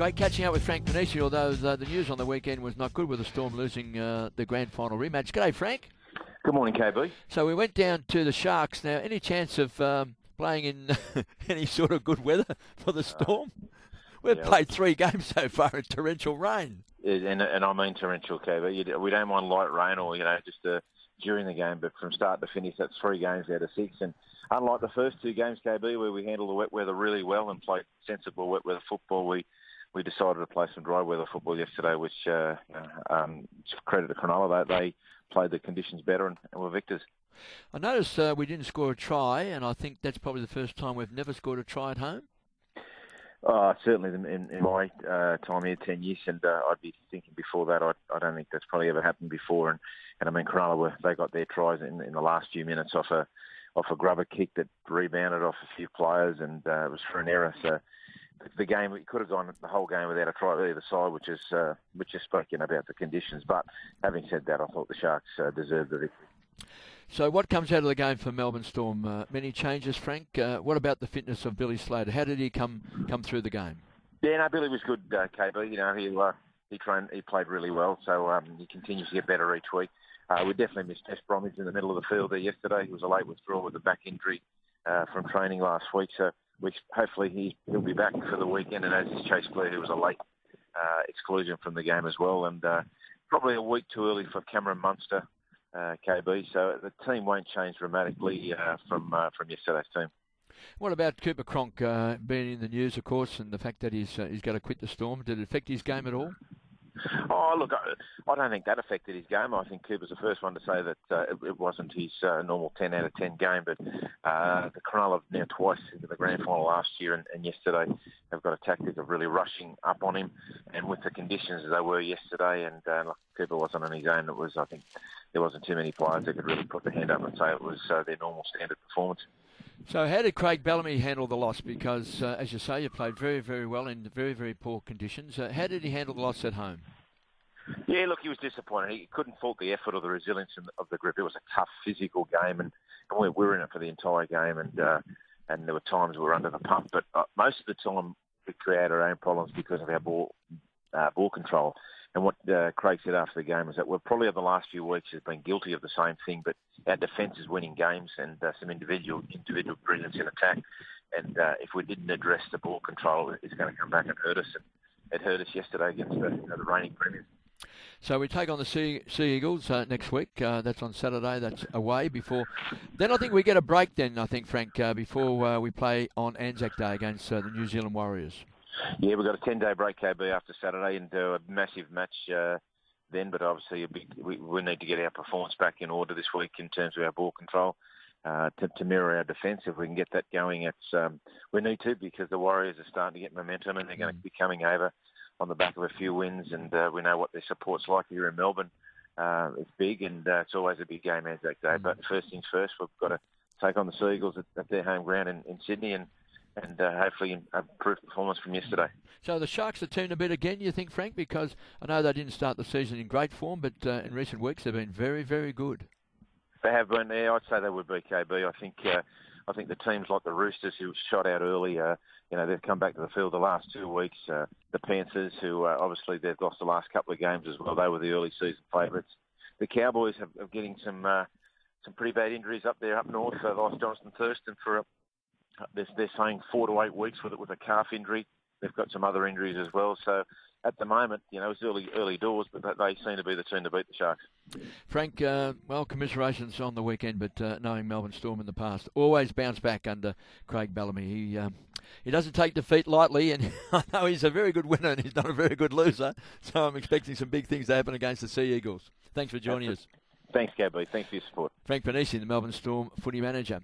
Great catching up with Frank Ponissi, although the, the, news on the weekend was not good with the Storm losing uh, the grand final rematch. G'day, Frank. Good morning, KB. So we went down to the Sharks. Now, any chance of um, playing in any sort of good weather for the Storm? We've yeah. played three games so far in torrential rain. And, and I mean torrential, KB. We don't mind light rain or, you know, just uh, during the game, but from start to finish, that's three games out of six. And unlike the first two games, KB, where we handled the wet weather really well and played sensible wet weather football, we we decided to play some dry weather football yesterday, which uh, um, credit to Cronulla, they, they played the conditions better and, and were victors. I noticed uh, we didn't score a try, and I think that's probably the first time we've never scored a try at home. Uh, certainly in, in my uh, time here, 10 years, and uh, I'd be thinking before that, I, I don't think that's probably ever happened before. And, and I mean, Cronulla, were, they got their tries in, in the last few minutes off a off a grubber kick that rebounded off a few players, and uh, it was for an error. So the game, it could have gone the whole game without a try either side, which is uh, which is spoken about the conditions. But having said that, I thought the Sharks uh, deserved the victory. So, what comes out of the game for Melbourne Storm? Uh, many changes, Frank. Uh, what about the fitness of Billy Slater? How did he come come through the game? Yeah, no, Billy was good, uh, KB. You know, he uh, he trained, he played really well, so um, he continues to get better each week. Uh, we definitely missed Jesse Bromwich in the middle of the field there yesterday. He was a late withdrawal with a back injury uh, from training last week, so we hopefully he he'll be back for the weekend. And as is Cheyse Blair, who was a late exclusion from the game as well, and probably a week too early for Cameron Munster uh, KB. So the team won't change dramatically uh, from uh, from yesterday's team. What about Cooper Cronk uh, being in the news, of course, and the fact that he's uh, he's going to quit the Storm? Did it affect his game at all? Oh, look, I, I don't think that affected his game. I think Cooper's the first one to say that uh, it, it, wasn't his uh, normal 10 out of 10 game, but uh, the Cronulla have now twice into the grand final last year and, and yesterday have got a tactic of really rushing up on him, and with the conditions as they were yesterday, and uh, look, Cooper wasn't on his own. It was, I think, there wasn't too many players that could really put their hand up and say it was uh, their normal standard performance. So, how did Craig Bellamy handle the loss? Because, uh, as you say, you played very, very well in very, very poor conditions. Uh, how did he handle the loss at home? Yeah, look, he was disappointed. He couldn't fault the effort or the resilience of the group. It was a tough physical game, and, and we were in it for the entire game. And uh, and there were times we were under the pump, but uh, most of the time we created our own problems because of our ball uh, ball control. And what uh, Craig said after the game was that we're probably over the last few weeks has been guilty of the same thing, but our defence is winning games and uh, some individual individual brilliance in attack. And uh, if we didn't address the ball control, it's going to come back and hurt us. And it hurt us yesterday against the, you know, the reigning premiers. So we take on the Sea, sea Eagles uh, next week. Uh, that's on Saturday. That's away before. Then I think we get a break. Then I think Frank uh, before uh, we play on Anzac Day against uh, the New Zealand Warriors. Yeah, we've got a 10 day break, KB, after Saturday and do a massive match uh, then. But obviously, big, we, we, need to get our performance back in order this week in terms of our ball control. Uh, to, to, mirror our defence, if we can get that going, it's um, we need to because the Warriors are starting to get momentum and they're going to mm. be coming over on the back of a few wins, and uh, we know what their support's like here in Melbourne. Uh, it's big, and uh, it's always a big game Anzac Day. Mm. But first things first, we've got to take on the Sea Eagles at, at their home ground in, in Sydney, and and uh, hopefully improve performance from yesterday. So the Sharks are tuned a bit again, you think, Frank? Because I know they didn't start the season in great form, but uh, in recent weeks they've been very, very good. They have been. Yeah, I'd say they would be KB. I think. Uh, I think the teams like the Roosters, who shot out early, uh, you know, they've come back to the field the last two weeks. Uh, the Panthers, who uh, obviously they've lost the last couple of games as well. They were the early season favourites. The Cowboys have, are getting some uh, some pretty bad injuries up there up north. Uh, lost Jonathan Thurston for a they're, they're saying four to eight weeks with it with a calf injury. They've got some other injuries as well. So at the moment, you know, it's early early doors, but they seem to be the team to beat the Sharks. Frank, uh, well, commiserations on the weekend, but uh, knowing Melbourne Storm in the past, always bounce back under Craig Bellamy. He um, he doesn't take defeat lightly, and I know he's a very good winner and he's not a very good loser. So I'm expecting some big things to happen against the Sea Eagles. Thanks for joining us. Thanks, KB. Thanks for your support. Frank Ponissi, the Melbourne Storm footy manager.